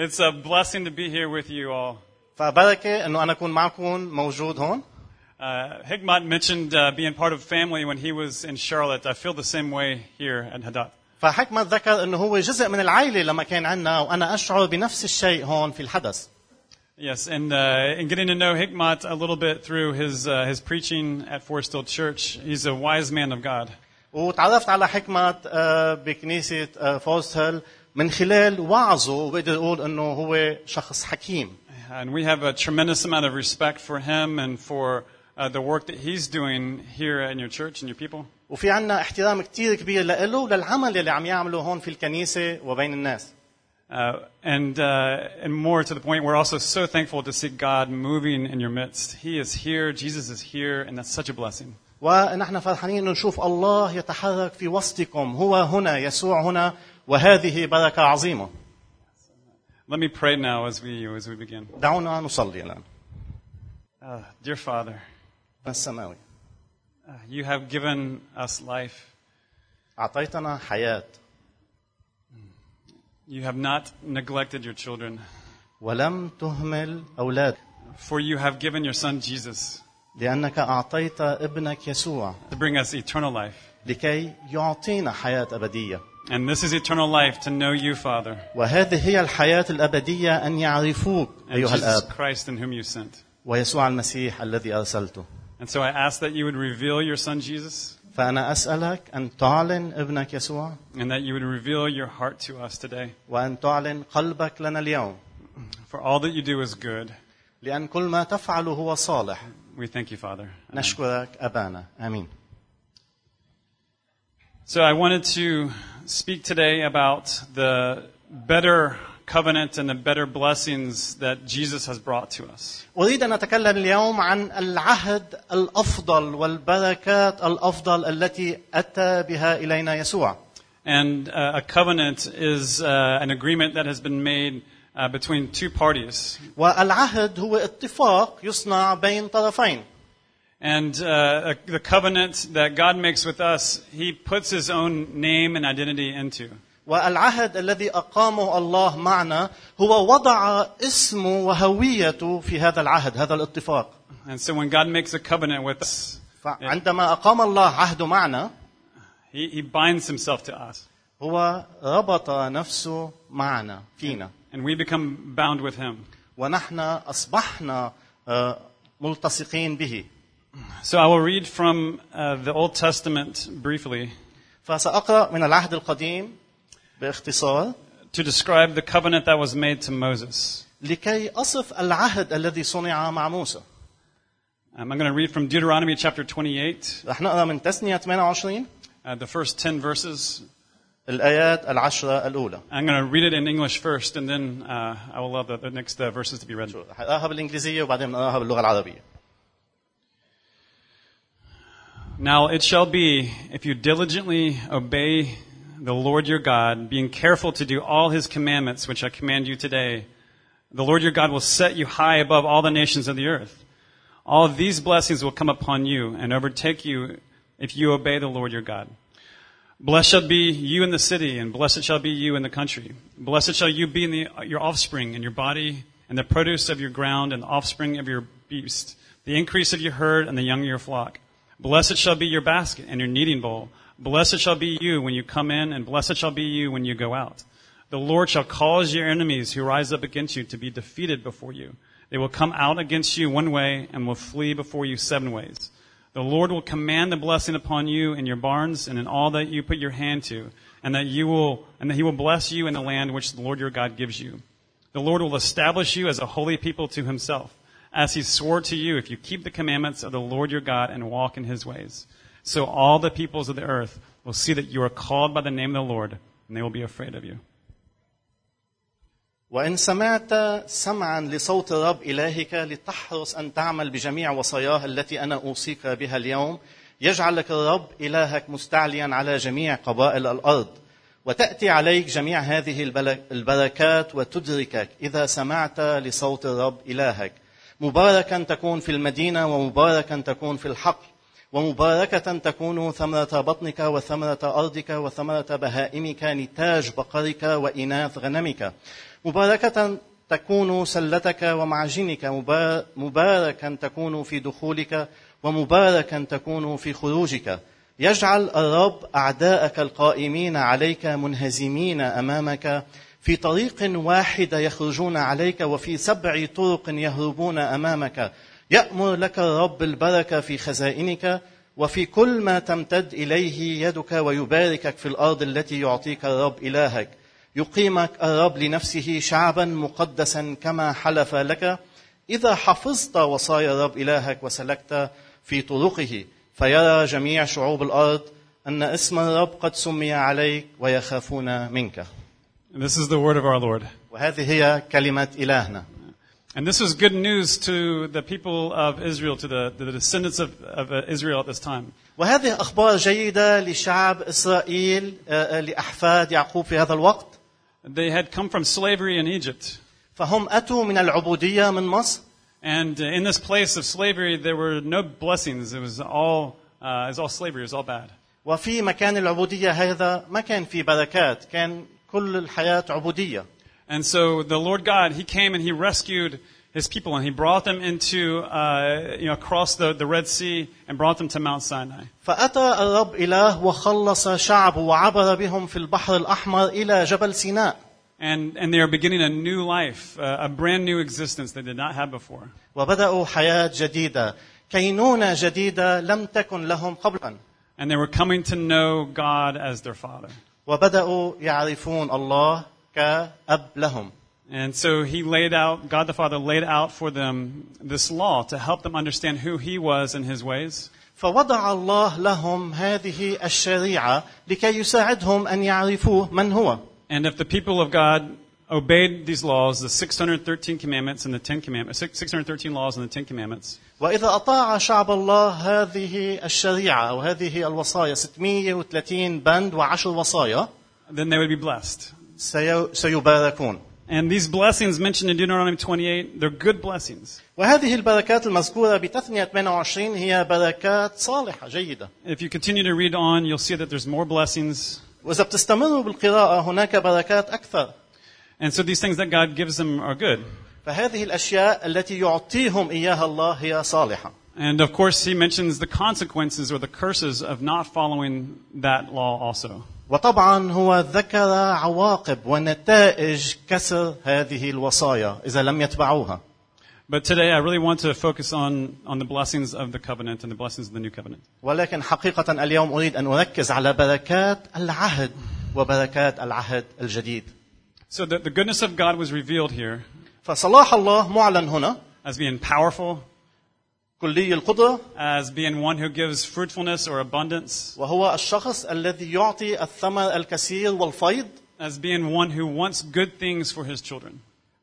It's a blessing to be here with you all. فبركة إنه أنا أكون معكم Uh, Hikmat mentioned uh, being part of family when he was in Charlotte. I feel the same way here at Hadat. فحكمت ذكر انه هو جزء من العائله لما كان عندنا وانا اشعر بنفس الشيء هون في الحدث. Yes, and uh, in getting to know Hikmat a little bit through his uh, his preaching at Forest Hill Church, he's a wise man of God. وتعرفت على حكمت بكنيسة فورست هيل من خلال وعظه وبقدر اقول انه هو شخص حكيم And we have a tremendous amount of respect for him and for uh, the work that he's doing here in your church and your people. وفي عنا احترام كتير كبير له وللعمل اللي عم يعمله هون في الكنيسة وبين الناس Uh, and, uh, and more to the point, we're also so thankful to see God moving in your midst. He is here, Jesus is here, and that's such a blessing. ونحن فرحانين انه نشوف الله يتحرك في وسطكم هو هنا يسوع هنا وهذه بركة عظيمة Let me pray now as we, as we begin. دعونا نصلي الآن Uh, dear Father, السماوي uh, you have given us life. أعطيتنا حياة You have not neglected your children, ولم تهمل أولاد for you have given your son Jesus لأنك أعطيت ابنك يسوع to bring us eternal life. لكي يعطينا حياة أبدية And this is eternal life to know you, Father, وهذه هي الحياة الأبدية أن يعرفوك and أيها Jesus الآب Christ in whom you sent. ويسوع المسيح الذي أرسلته And so I ask that you would reveal your son Jesus فأنا أسألك أن تعلن ابنك يسوع and that you would reveal your heart to us today. وأن تعلن قلبك لنا اليوم For all that you do is good. لأن كل ما تفعله هو صالح We thank you, Father. نشكرك أبانا آمين So I wanted to speak today about the better covenant and the better blessings that Jesus has brought to us. أريد أن أتكلم اليوم عن العهد الأفضل والبركات الأفضل التي أتى بها إلينا يسوع And uh, a covenant is uh, an agreement that has been made uh, between two parties. والعهد هو اتفاق يصنع بين طرفين And uh, the covenant that God makes with us, He puts His own name and identity into. والعهد الذي أقامه الله معنا هو وضع اسمه وهويته في هذا العهد هذا الاتفاق And so when God makes a covenant with us, فعندما أقام الله عهده معنا He, he binds Himself to us. هو ربط نفسه معنا فينا And we become bound with Him. ونحن أصبحنا آه، ملتصقين به So I will read from uh, the Old Testament briefly فسأقرأ من العهد القديم باختصار to describe the covenant that was made to Moses. لكي أصف العهد الذي صنع مع موسى Um, I'm going to read from Deuteronomy chapter 28, رح نقرأ من تثنية 28 uh, the first 10 verses. الآيات العشرة الأولى I'm going to read it in English first, and then uh, I will allow the, the next uh, verses to be read. رح أقراها بالإنجليزية وبعدين نقراها باللغة العربية Now it shall be, if you diligently obey the Lord your God, being careful to do all his commandments which I command you today, the Lord your God will set you high above all the nations of the earth. All these blessings will come upon you and overtake you if you obey the Lord your God. Blessed shall be you in the city, and blessed shall be you in the country. Blessed shall you be in the, your offspring, and your body, and the produce of your ground, and the offspring of your beast, the increase of your herd, and the young of your flock. Blessed shall be your basket and your kneading bowl. Blessed shall be you when you come in, and blessed shall be you when you go out. The Lord shall cause your enemies who rise up against you to be defeated before you. They will come out against you one way and will flee before you seven ways. The Lord will command the blessing upon you in your barns and in all that you put your hand to, and that you will, and that he will bless you in the land which the Lord your God gives you. The Lord will establish you as a holy people to himself, as he swore to you if you keep the commandments of the Lord your God and walk in his ways. So all the peoples of the earth will see that you are called by the name of the Lord, and they will be afraid of you. وإن سمعت سمعا لصوت الرب إلهك لتحرص أن تعمل بجميع وصاياه التي أنا أوصيك بها اليوم يجعلك الرب إلهك مستعليا على جميع قبائل الأرض وتأتي عليك جميع هذه البل- البركات وتدركك إذا سمعت لصوت الرب إلهك مباركا تكون في المدينة ومباركا تكون في الحقل ومباركة تكون ثمرة بطنك وثمرة أرضك وثمرة بهائمك نتاج بقرك وإناث غنمك. مباركة تكون سلتك ومعجنك مبا- مباركا تكون في دخولك ومباركا تكون في خروجك. يجعل الرب أعداءك القائمين عليك منهزمين أمامك في طريق واحد يخرجون عليك وفي سبع طرق يهربون أمامك. يأمر لك الرب البركة في خزائنك وفي كل ما تمتد إليه يدك ويباركك في الأرض التي يعطيك الرب إلهك. يقيمك الرب لنفسه شعبا مقدسا كما حلف لك. إذا حفظت وصايا الرب إلهك وسلكت في طرقه فيرى جميع شعوب الأرض أن اسم الرب قد سمي عليك ويخافون منك. And this is the word of our Lord. وهذه هي كلمة إلهنا And this was good news to the people of Israel, to the, the descendants of, of uh, Israel at this time. وهذه أخبار جيدة لشعب إسرائيل آه، آه، لأحفاد يعقوب في هذا الوقت They had come from slavery in Egypt. فهم أتوا من العبودية من مصر And uh, in this place of slavery, there were no blessings. It was all, uh, it was all slavery. It was all bad. وفي مكان العبودية هذا ما كان في بركات كان كل الحياة عبودية And so the Lord God, He came and He rescued His people and He brought them into, uh, you know, across the, the Red Sea and brought them to Mount Sinai. فأتى الرب إله وخلص شعبه وعبر بهم في البحر الأحمر إلى جبل سيناء And, and they are beginning a new life, uh, a brand new existence they did not have before. وبدأوا حياة جديدة كينونة جديدة لم تكن لهم قبلا And they were coming to know God as their Father. وبدأوا يعرفون الله كأب لهم And so he laid out, God the Father laid out for them this law to help them understand who he was and his ways. فوضع الله لهم هذه الشريعة لكي يساعدهم أن يعرفوه من هو And if the people of God obeyed these laws, the 613 commandments and the 10 commandments, 613 laws and the 10 commandments, وإذا أطاع شعب الله هذه الشريعة وهذه الوصايا 630 بند وعشر وصايا then they would be blessed. سي- سيباركون And these blessings mentioned in Deuteronomy 28, they're good blessings. وهذه البركات المذكورة بتثنية 28 هي بركات صالحة جيدة If you continue to read on, you'll see that there's more blessings. وإذا بتستمروا بالقراءة هناك بركات أكثر And so these things that God gives them are good. فهذه الأشياء التي يعطيهم إياها الله هي صالحة And of course, he mentions the consequences or the curses of not following that law also. وطبعا هو ذكر عواقب ونتائج كسر هذه الوصايا إذا لم يتبعوها But today, I really want to focus on, on the blessings of the covenant and the blessings of the new covenant. ولكن حقيقة اليوم أريد أن أركز على بركات العهد وبركات العهد الجديد So the, the goodness of God was revealed here فصلاح الله معلن هنا as being powerful, كلي القدرة as being one who gives fruitfulness or abundance, وهو الشخص الذي يعطي الثمر الكثير والفيض as being one who wants good things for his children.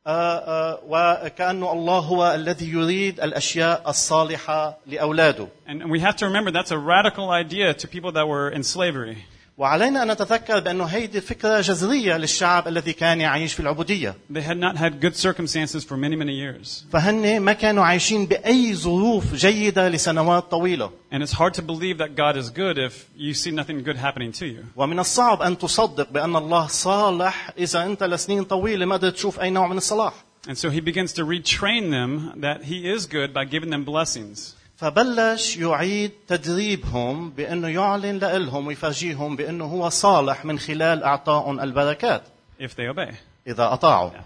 آه، آه، وكأنه الله هو الذي يريد الأشياء الصالحة لأولاده And, and we have to remember that's a radical idea to people that were in slavery. وعلينا أن نتذكر بأنه هيدي فكرة جذرية للشعب الذي كان يعيش في العبودية They had not had good circumstances for many, many years. فهن ما كانوا عايشين بأي ظروف جيدة لسنوات طويلة And it's hard to believe that God is good if you see nothing good happening to you. ومن الصعب أن تصدق بأن الله صالح إذا أنت لسنين طويلة ما قدرت تشوف أي نوع من الصلاح And so he begins to retrain them that he is good by giving them blessings. فبلش يعيد تدريبهم بأنه يعلن لهم ويفرجيهم بأنه هو صالح من خلال إعطائهم البركات if they obey. إذا أطاعوا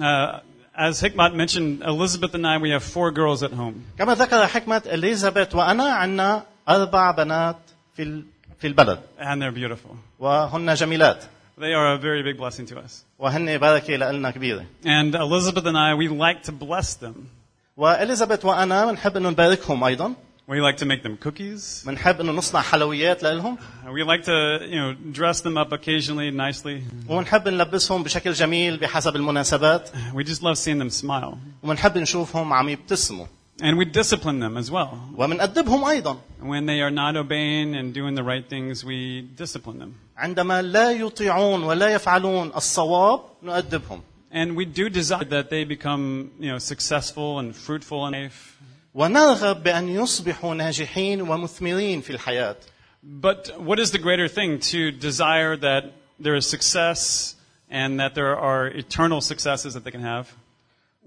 Uh, as Hikmat mentioned, Elizabeth and I, we have four girls at home. كما ذكر حكمة إليزابيث وأنا عندنا أربع بنات في في البلد And they're beautiful. وهن جميلات They are a very big blessing to us. وهن بركة لنا كبيرة And Elizabeth and I, we like to bless them. وإليزابيث وأنا بنحب أنه نباركهم أيضا We like to make them cookies. بنحب أنه نصنع حلويات لهم We like to, you know, dress them up occasionally nicely. وبنحب نلبسهم بشكل جميل بحسب المناسبات We just love seeing them smile. وبنحب نشوفهم عم يبتسموا And we discipline them as well. وبنأدبهم أيضا When they are not obeying and doing the right things, we discipline them. عندما لا يطيعون ولا يفعلون الصواب نؤدبهم And we do desire that they become, you know, successful and fruitful in life. ونرغب بأن يصبحوا ناجحين ومثمرين في الحياة But what is the greater thing to desire that there is success and that there are eternal successes that they can have.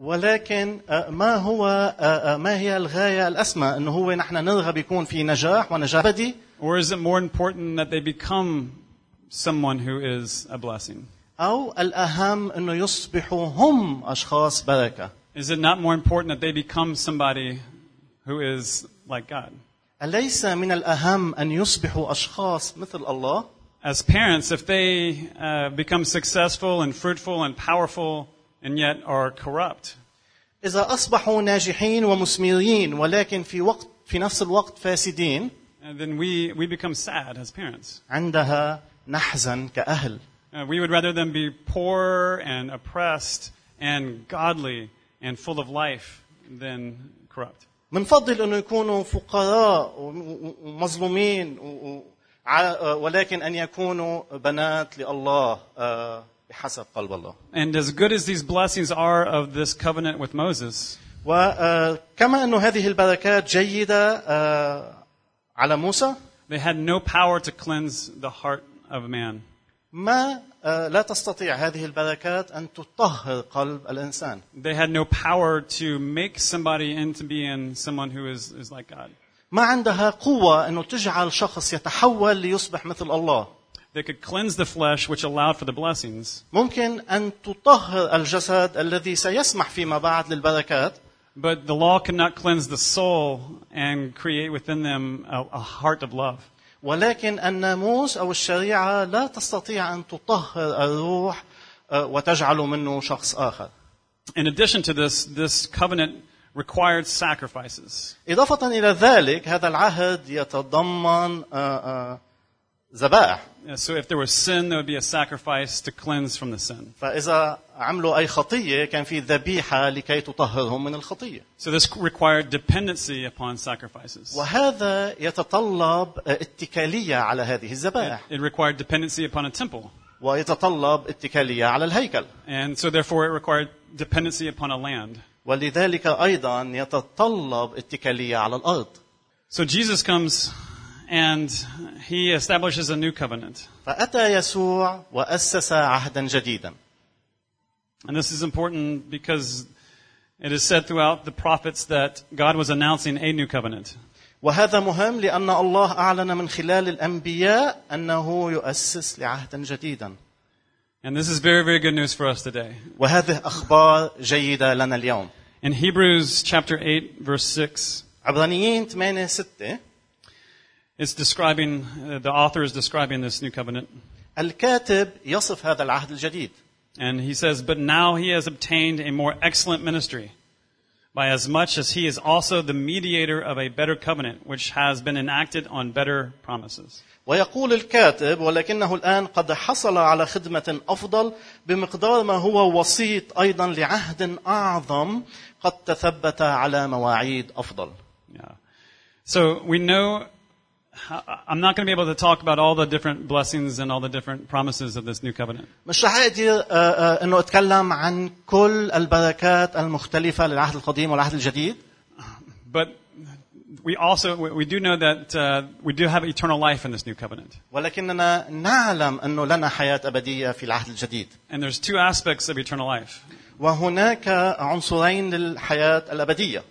ولكن آه، ما هو آه، آه، ما هي الغايه الاسمى انه هو نحن نرغب يكون في نجاح ونجاح ابدي Or is it more important that they become someone who is a blessing? أو الاهم انه يصبحوا هم اشخاص بركه Is it not more important that they become somebody who is like God? أليس من الأهم أن يصبحوا أشخاص مثل الله؟ As parents, if they uh, become successful and fruitful and powerful and yet are corrupt, إذا أصبحوا ناجحين ومثمرين ولكن في وقت في نفس الوقت فاسدين and then we, we become sad as parents. عندها نحزن كأهل Uh, we would rather them be poor and oppressed and godly and full of life than corrupt. منفضل أنه يكونوا فقراء و- و- ومظلومين و- و- ع- ولكن أن يكونوا بنات لله آه، بحسب قلب الله And as good as these blessings are of this covenant with Moses, وكما أنه هذه البركات جيدة آه، على موسى they had no power to cleanse the heart of man. ما آه، لا تستطيع هذه البركات أن تطهر قلب الإنسان They had no power to make somebody into being someone who is, is like God. ما عندها قوة أنه تجعل شخص يتحول ليصبح مثل الله They could cleanse the flesh, which allowed for the blessings, ممكن أن تطهر الجسد الذي سيسمح فيما بعد للبركات but the law could not cleanse the soul and create within them a, a heart of love. ولكن الناموس أو الشريعة لا تستطيع أن تطهر الروح آه، وتجعله منه شخص آخر In addition to this, this covenant required sacrifices. إضافة إلى ذلك هذا العهد يتضمن آه، آه، ذبائح So if there was sin, there would be a sacrifice to cleanse from the sin. فإذا عملوا أي خطية كان في ذبيحة لكي تطهرهم من الخطية So this required dependency upon sacrifices. وهذا يتطلب آه، اتكالية على هذه It, الذبائح it required dependency upon a temple. ويتطلب اتكالية على الهيكل And so therefore it required dependency upon a land. ولذلك أيضا يتطلب اتكالية على الأرض So Jesus comes and he establishes a new covenant. فأتى يسوع وأسس عهدا جديدا And this is important because it is said throughout the prophets that God was announcing a new covenant. وهذا مهم لأن الله أعلن من خلال الأنبياء أنه يؤسس لعهدا جديدا And this is very, very good news for us today. وهذه أخبار جيدة لنا اليوم In Hebrews chapter 8 verse 6, عبرانيين 8 6 it's describing, uh, the author is describing this new covenant. الكاتب يصف هذا العهد الجديد And he says, But now he has obtained a more excellent ministry, by as much as he is also the mediator of a better covenant, which has been enacted on better promises. ويقول الكاتب ولكنه الآن قد حصل على خدمة أفضل بمقدار ما هو وسيط أيضا لعهد أعظم قد تثبت على مواعيد أفضل Yeah. So we know, I'm not going to be able to talk about all the different blessings and all the different promises of this new covenant. مش رح أقدر آه، آه، أنه أتكلم عن كل البركات المختلفة للعهد القديم والعهد الجديد But we also, we we do know that uh, we do have eternal life in this new covenant. ولكننا نعلم أنه لنا حياة أبدية في العهد الجديد And there's two aspects of eternal life. وهناك عنصرين للحياة الأبدية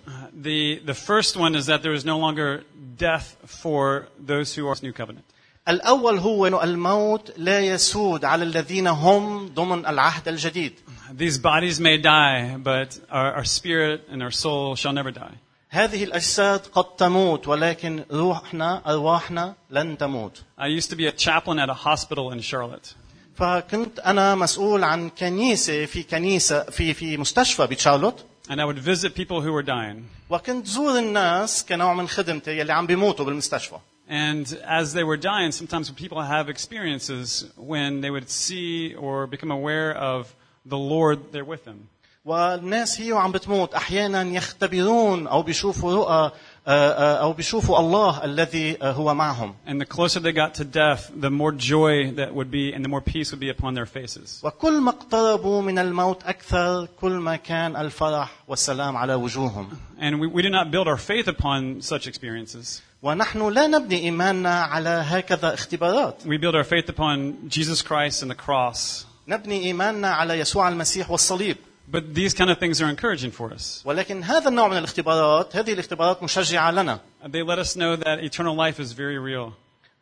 The, the first one is that there is no longer death for those who are new covenant. الأول هو أنه الموت لا يسود على الذين هم ضمن العهد الجديد These bodies may die, but our, our spirit and our soul shall never die. هذه الأجساد قد تموت ولكن روحنا أرواحنا لن تموت I used to be a chaplain at a hospital in Charlotte. فكنت أنا مسؤول عن كنيسة في كنيسة في في مستشفى بتشارلوت And I would visit people who were dying. وكنت زور الناس كنوع من خدمتي يلي عم بيموتوا بالمستشفى And as they were dying, sometimes people have experiences when they would see or become aware of the Lord there with them. والناس هي وعم بتموت احيانا يختبرون او بيشوفوا رؤى آه، آه، او بيشوفوا الله الذي آه، هو معهم And the closer they got to death, the more joy that would be and the more peace would be upon their faces. وكل ما اقتربوا من الموت اكثر كل ما كان الفرح والسلام على وجوههم And we, we do not build our faith upon such experiences. ونحن لا نبني ايماننا على هكذا اختبارات We build our faith upon Jesus Christ and the cross نبني إيماننا على يسوع المسيح والصليب But these kind of things are encouraging for us. ولكن هذا النوع من الاختبارات هذه الاختبارات مشجعة لنا They let us know that eternal life is very real.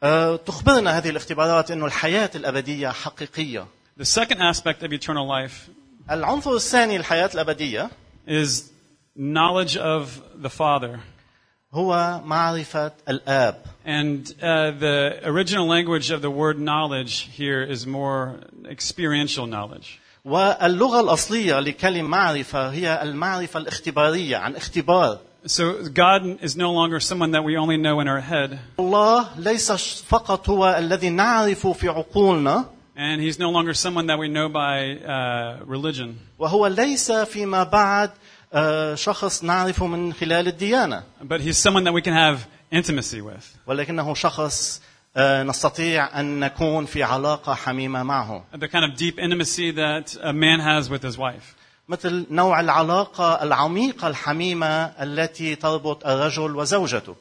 أه، تخبرنا هذه الاختبارات أنه الحياة الأبدية حقيقية The second aspect of eternal life العنصر الثاني الحياة الأبدية is knowledge of the Father. هو معرفة الآب And uh, the original language of the word knowledge here is more experiential knowledge. واللغة الأصلية لكلمة معرفة هي المعرفة الاختبارية عن اختبار So God is no longer someone that we only know in our head, الله ليس فقط هو الذي نعرفه في عقولنا and He's no longer someone that we know by uh, religion. وهو ليس فيما بعد آه، شخص نعرفه من خلال الديانة But He's someone that we can have intimacy with. ولكنه شخص آه، نستطيع أن نكون في علاقة حميمة معه The kind of deep intimacy that a man has with his wife. مثل نوع العلاقة العميقة الحميمة التي تربط الرجل وزوجته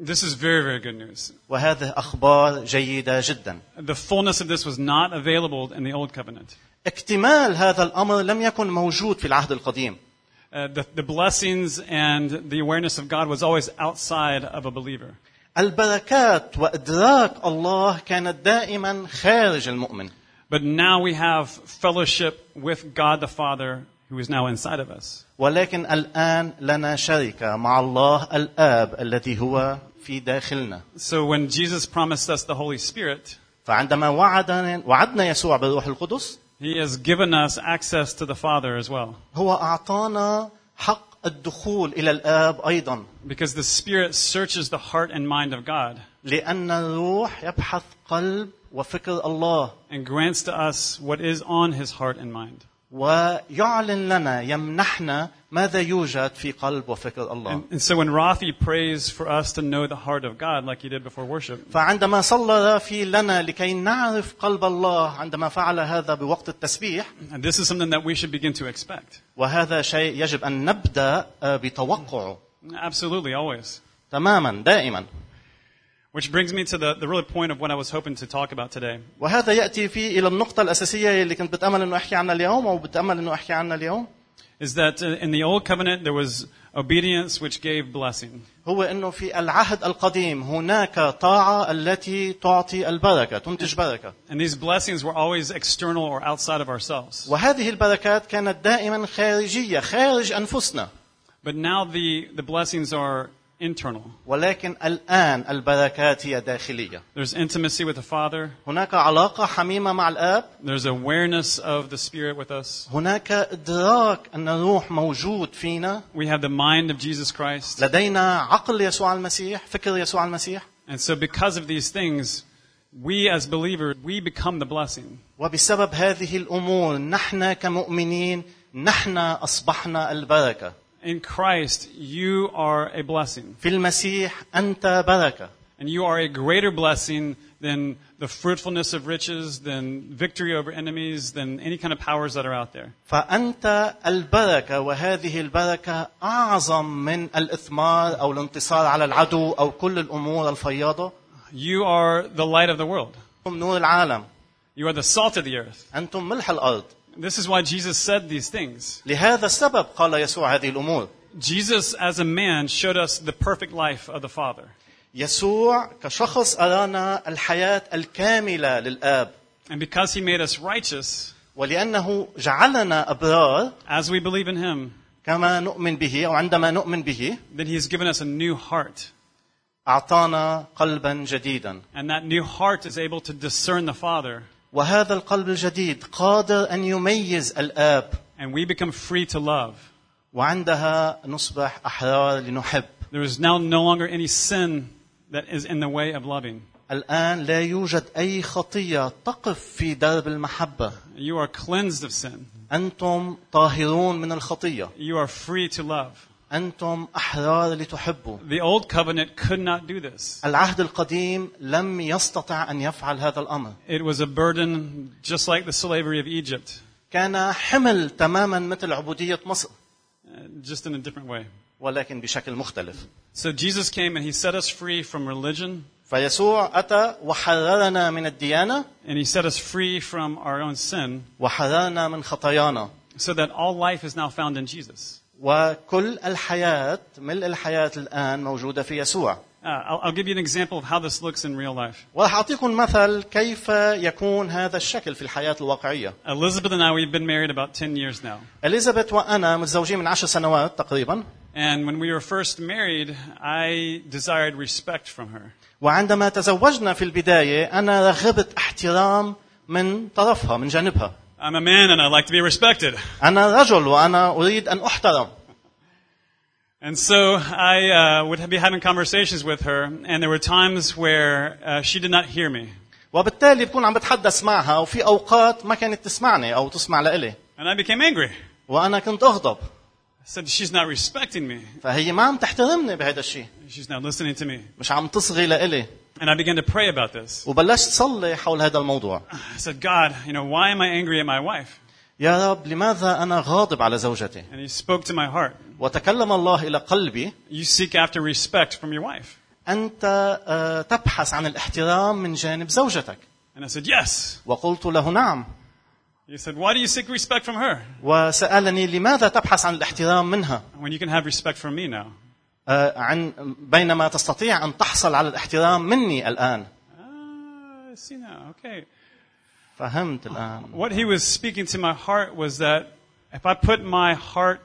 This is very, very good news. وهذه أخبار جيدة جدا The fullness of this was not available in the Old Covenant. اكتمال هذا الأمر لم يكن موجود في العهد القديم Uh, the, the blessings and the awareness of God was always outside of a believer. البركات وإدراك الله كانت دائما خارج المؤمن But now we have fellowship with God the Father who is now inside of us. ولكن الآن لنا شركة مع الله الآب الذي هو في داخلنا So when Jesus promised us the Holy Spirit, فعندما وعدنا وعدنا يسوع بالروح القدس He has given us access to the Father as well. هو أعطانا حق الدخول إلى الآب أيضا Because the Spirit searches the heart and mind of God لأن الروح يبحث قلب وفكر الله and grants to us what is on His heart and mind. ويعلن لنا يمنحنا ماذا يوجد في قلب وفكر الله And, and so when Rafi prays for us to know the heart of God, like he did before worship, فعندما صلى رافي لنا لكي نعرف قلب الله عندما فعل هذا بوقت التسبيح and this is something that we should begin to expect. وهذا شيء يجب أن نبدأ آه، بتوقعه Absolutely, always. تماما دائما Which brings me to the, the really point of what I was hoping to talk about today. وهذا يأتي في إلى النقطة الأساسية اللي كنت بتأمل أنه أحكي عنها اليوم أو بتأمل أنه أحكي عنها اليوم Is that uh, in the old covenant there was obedience which gave blessing. هو أنه في العهد القديم هناك طاعة التي تعطي البركة تنتج بركة And these blessings were always external or outside of ourselves. وهذه البركات كانت دائما خارجية خارج أنفسنا But now the, the blessings are internal. ولكن الآن البركات هي داخلية There's intimacy with the Father. هناك علاقة حميمة مع الآب There's awareness of the Spirit with us. هناك إدراك أن الروح موجود فينا We have the mind of Jesus Christ. لدينا عقل يسوع المسيح فكر يسوع المسيح And so because of these things, we as believers, we become the blessing. وبسبب هذه الأمور نحن كمؤمنين نحن أصبحنا البركة In Christ, you are a blessing. في المسيح أنت بركة And you are a greater blessing than the fruitfulness of riches, than victory over enemies, than any kind of powers that are out there. فأنت البركة وهذه البركة أعظم من الإثمار أو الانتصار على العدو أو كل الأمور الفياضة You are the light of the world. أنتم نور العالم You are the salt of the earth. أنتم ملح الأرض This is why Jesus said these things. لهذا السبب قال يسوع هذه الأمور Jesus, as a man, showed us the perfect life of the Father. يسوع كشخص أرانا الحياة الكاملة للآب And because he made us righteous, ولأنه جعلنا أبرار as we believe in him, كما نؤمن به أو عندما نؤمن به then he has given us a new heart. أعطانا قلبا جديدا And that new heart is able to discern the Father. وهذا القلب الجديد قادر أن يميز الآب And we become free to love. وعندها نصبح أحرار لنحب There is now no longer any sin that is in the way of loving. الآن لا يوجد أي خطية تقف في درب المحبة You are cleansed of sin. أنتم طاهرون من الخطية You are free to love. أنتم أحرار لتحبوا The old covenant could not do this. العهد القديم لم يستطع أن يفعل هذا الأمر It was a burden just like the slavery of Egypt, كان حمل تماما مثل عبودية مصر uh, just in a different way. ولكن بشكل مختلف So Jesus came and he set us free from religion فيسوع أتى وحررنا من الديانة and he set us free from our own sin وحررنا من خطايانا so that all life is now found in Jesus. وكل الحياة ملء الحياة الآن موجودة في يسوع Uh, I'll, I'll give you an example of how this looks in real life. وراح أعطيكم مثل كيف يكون هذا الشكل في الحياة الواقعية Elizabeth and I, we've been married about 10 years now. إليزابيث وأنا متزوجين من عشر سنوات تقريبا And when we were first married, I desired respect from her. وعندما تزوجنا في البداية أنا رغبت احترام من طرفها من جانبها I'm a man and I like to be respected. أنا رجل وأنا أريد أن أحترم And so I uh, would be having conversations with her, and there were times where uh, she did not hear me. وبالتالي بكون عم بتحدث معها وفي أوقات ما كانت تسمعني أو تسمع لإلي And I became angry. وأنا كنت أغضب I said, She's not respecting me. فهي ما عم تحترمني بهذا الشيء She's not listening to me. مش عم تصغي لإلي And I began to pray about this. وبلشت صلي حول هذا الموضوع I said, God, you know, why am I angry at my wife? يا رب لماذا أنا غاضب على زوجتي And He spoke to my heart. وتكلم الله إلى قلبي You seek after respect from your wife. أنت آه، تبحث عن الاحترام من جانب زوجتك And I said, Yes. وقلت له نعم He said, Why do you seek respect from her وسألني لماذا تبحث عن الاحترام منها when you can have respect from me now? آه، عن بينما تستطيع أن تحصل على الاحترام مني الآن ah, فهمت الآن what he was speaking to my heart was that if i put my heart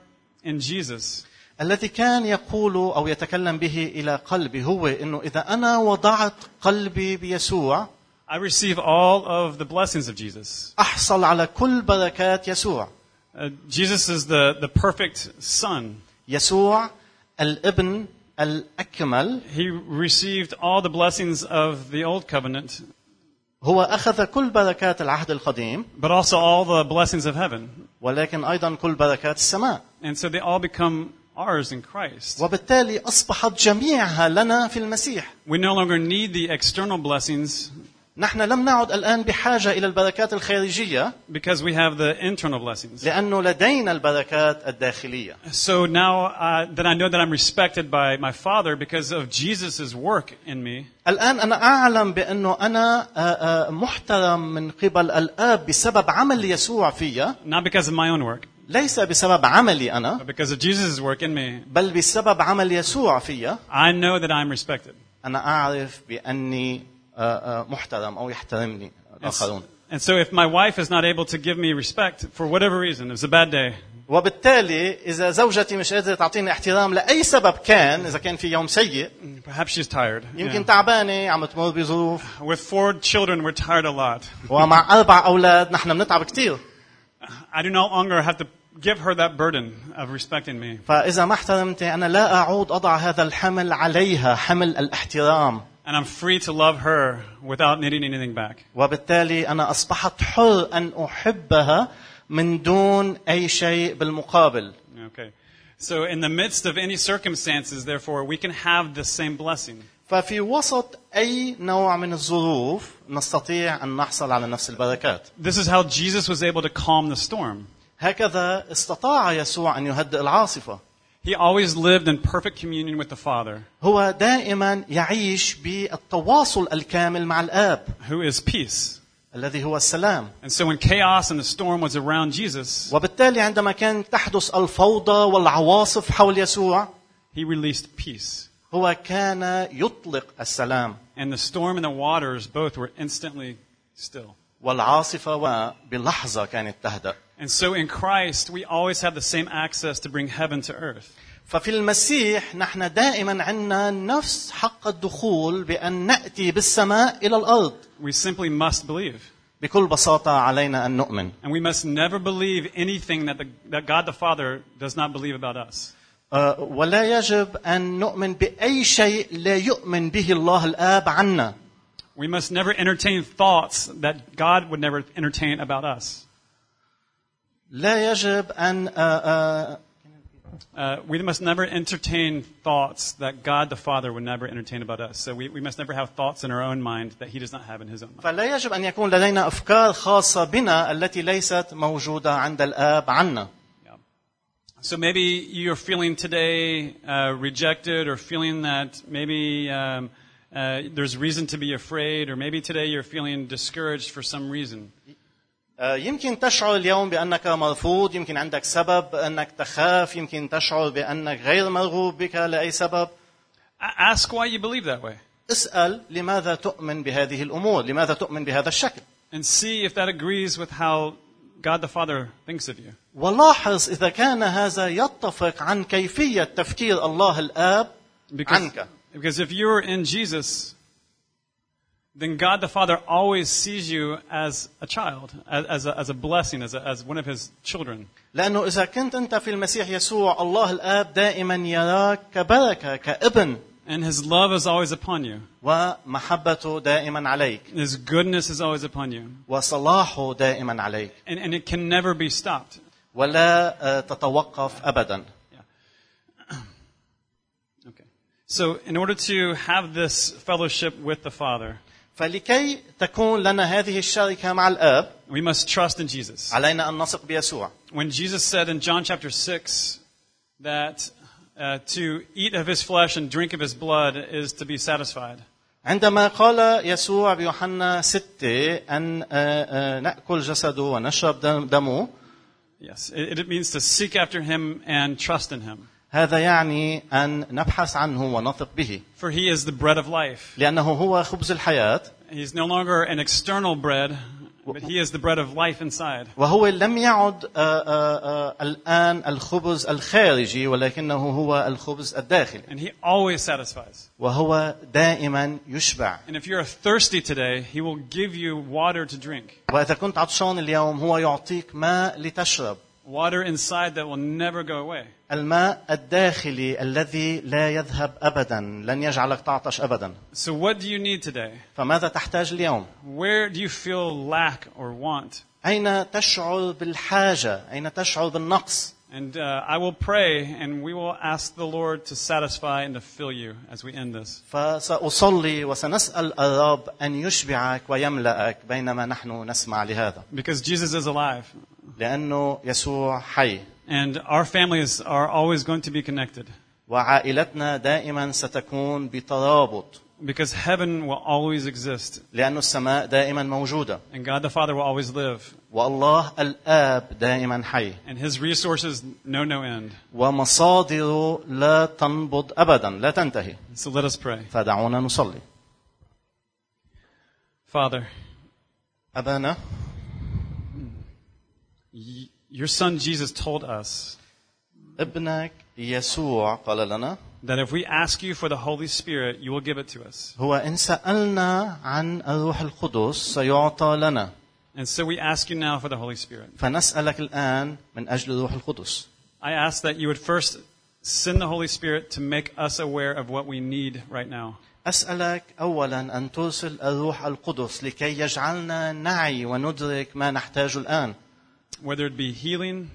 in jesus الذي كان يقول أو يتكلم به إلى قلبي هو إنه إذا أنا وضعت قلبي بيسوع I receive all of the blessings of Jesus. أحصل على كل بركات يسوع. Uh, jesus is the the perfect son. يسوع الابن الأكمل He received all the blessings of the old covenant, هو أخذ كل بركات العهد القديم but also all the blessings of heaven. ولكن أيضا كل بركات السماء And so they all become ours in Christ. وبالتالي أصبحت جميعها لنا في المسيح We no longer need the external blessings نحن لم نعد الآن بحاجة إلى البركات الخارجية because we have the internal blessings. لأنه لدينا البركات الداخلية So now uh, that I know that I'm respected by my Father because of Jesus' work in me, الآن أنا أعلم بأنه أنا آه، آه، محترم من قبل الآب بسبب عمل يسوع فيا not because of my own work, ليس بسبب عملي أنا but because of Jesus' work in me, بل بسبب عمل يسوع فيا I know that I'm respected. أنا أعرف بأني آه، آه، محترم أو يحترمني And, الآخرون and so if my wife is not able to give me respect for whatever reason, it was a bad day, وبالتالي إذا زوجتي مش قادرة تعطيني احترام لأي سبب كان إذا كان في يوم سيء perhaps she's tired. يمكن Yeah. تعبانة عم تمر بظروف With four children, we're tired a lot. ومع أربع أولاد نحن بنتعب كثير I do no longer have to give her that burden of respecting me. فإذا ما احترمتي أنا لا أعود أضع هذا الحمل عليها حمل الاحترام And I'm free to love her without needing anything back. وبالتالي أنا أصبحت حر أن أحبها من دون أي شيء بالمقابل Okay. So in the midst of any circumstances, therefore, we can have the same blessing. ففي وسط أي نوع من الظروف نستطيع أن نحصل على نفس البركات This is how Jesus was able to calm the storm. هكذا استطاع يسوع أن يهدئ العاصفة He always lived in perfect communion with the Father, هو دائما يعيش بالتواصل الكامل مع الآب who is peace. الذي هو السلام And so when chaos and the storm was around Jesus, وبالتالي عندما كانت تحدث الفوضى والعواصف حول يسوع he released peace. هو كان يطلق السلام And the storm and the waters both were instantly still. والعاصفة بلحظة كانت تهدأ And so in Christ, we always have the same access to bring heaven to earth. ففي المسيح نحن دائما عندنا نفس حق الدخول بأن نأتي بالسماء إلى الأرض We simply must believe. بكل بساطة علينا أن نؤمن And we must never believe anything that, the, that God the Father does not believe about us. آه، ولا يجب أن نؤمن بأي شيء لا يؤمن به الله الآب عنا We must never entertain thoughts that God would never entertain about us. لا يجب أن آه، آه، Uh, we must never entertain thoughts that God the Father would never entertain about us. So we, we must never have thoughts in our own mind that He does not have in His own mind. فلا يجب أن يكون لدينا أفكار خاصة بنا التي ليست موجودة عند الآب عنا Yeah. So maybe you're feeling today uh, rejected or feeling that maybe um, uh, there's reason to be afraid, or maybe today you're feeling discouraged for some reason. آه، يمكن تشعر اليوم بأنك مرفوض يمكن عندك سبب أنك تخاف يمكن تشعر بأنك غير مرغوب بك لأي سبب. Ask why you believe that way. اسأل لماذا تؤمن بهذه الأمور لماذا تؤمن بهذا الشكل. And see if that agrees with how God the Father thinks of you. ولاحظ إذا كان هذا يتفق عن كيفية تفكير الله الآب Because, عنك. because if you're in Jesus, then God the Father always sees you as a child, as, as, a, as a blessing, as, a, as one of His children. لانه اذا كنت انت في المسيح يسوع الله الاب دائما يراك كبركه كابن And His love is always upon you. ومحبته دائما عليك His goodness is always upon you. وصلاحه دائما عليك And, and it can never be stopped. ولا آه، تتوقف ابدا Okay. So, in order to have this fellowship with the Father, فلكي تكون لنا هذه الشركه مع الاب we must trust in Jesus. علينا ان نثق بيسوع When Jesus said in John chapter 6 that uh, to eat of his flesh and drink of his blood is to be satisfied, عندما قال يسوع بيوحنا ستة أن آه، آه، نأكل جسده ونشرب دم- دمه yes, it, it means to seek after him and trust in him. هذا يعني أن نبحث عنه ونثق به For he is the bread of life. لأنه هو خبز الحياة He's no longer an external bread, but he is the bread of life inside. وهو لم يعد آه، آه، آه، الآن الخبز الخارجي ولكنه هو الخبز الداخلي And he always satisfies. وهو دائما يشبع And if you're thirsty today, he will give you water to drink. وإذا كنت عطشان اليوم هو يعطيك ماء لتشرب Water inside that will never go away. الماء الداخلي الذي لا يذهب أبدا لن يجعلك تعطش أبدا So what do you need today? فماذا تحتاج اليوم Where do you feel lack or want? أين تشعر بالحاجة أين تشعر بالنقص And uh, I will pray, and we will ask the Lord to satisfy and to fill you as we end this. فسأصلي وسنسأل الرب أن يشبعك ويملأك بينما نحن نسمع لهذا Because Jesus is alive, لأنه يسوع حي and our families are always going to be connected. وعائلتنا دائما ستكون بترابط Because heaven will always exist, لأن السماء دائما موجودة and God the Father will always live, والله الآب دائما حي and His resources know no end. ومصادره لا تنبض أبدا لا تنتهي So let us pray. فدعونا نصلي Father, أبانا y- your Son Jesus told us ابنك يسوع قال لنا that if we ask you for the Holy Spirit, you will give it to us. هو إن سألنا عن الروح القدس سيعطى لنا And so we ask you now for the Holy Spirit. فنسألك الآن من أجل الروح القدس I ask that you would first send the Holy Spirit to make us aware of what we need right now. أسألك أولا أن ترسل الروح القدس لكي يجعلنا نعي وندرك ما نحتاجه الآن Whether it be healing,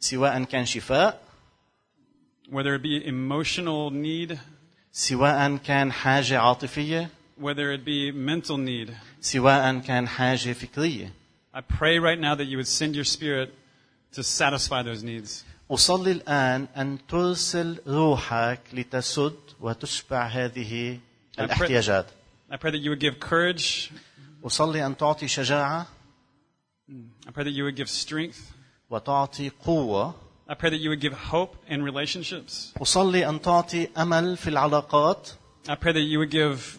سواء كان شفاء whether it be emotional need, سواء كان حاجة عاطفية whether it be mental need. سواء كان حاجة فكرية I pray right now that you would send your Spirit to satisfy those needs. أصلي الآن أن ترسل روحك لتسد وتشبع هذه الاحتياجات I pray that you would give courage. أصلي أن تعطي شجاعة I pray that you would give strength. وتعطي قوة I pray that you would give hope in relationships. أصلي أن تعطي أمل في العلاقات I pray that you would give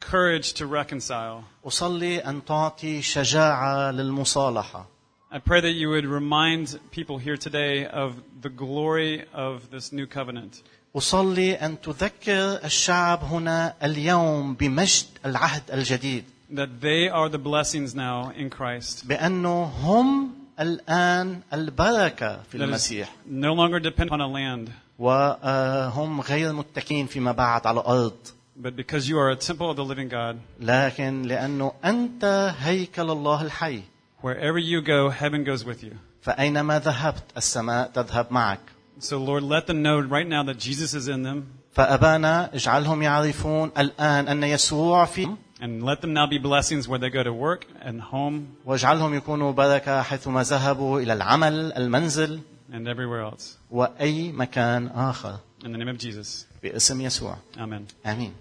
courage to reconcile. أصلي أن تعطي شجاعة للمصالحة I pray that you would remind people here today of the glory of this new covenant. أصلي أن تذكر الشعب هنا اليوم بمجد العهد الجديد That they are the blessings now in Christ. بأنه هم الآن البركة في That is المسيح no longer dependent on a land, وهم غير متكين فيما بعد على الأرض but because you are a temple of the living God. لكن لأنه أنت هيكل الله الحي Wherever you go, heaven goes with you. فأينما ذهبت السماء تذهب معك So, Lord, let them know right now that Jesus is in them, فأبانا اجعلهم يعرفون الآن أن يسوع فيهم and let them now be blessings where they go to work and home, واجعلهم يكونوا بركة حيثما ذهبوا إلى العمل المنزل and everywhere else. وأي مكان آخر In the name of Jesus. باسم يسوع Amen. آمين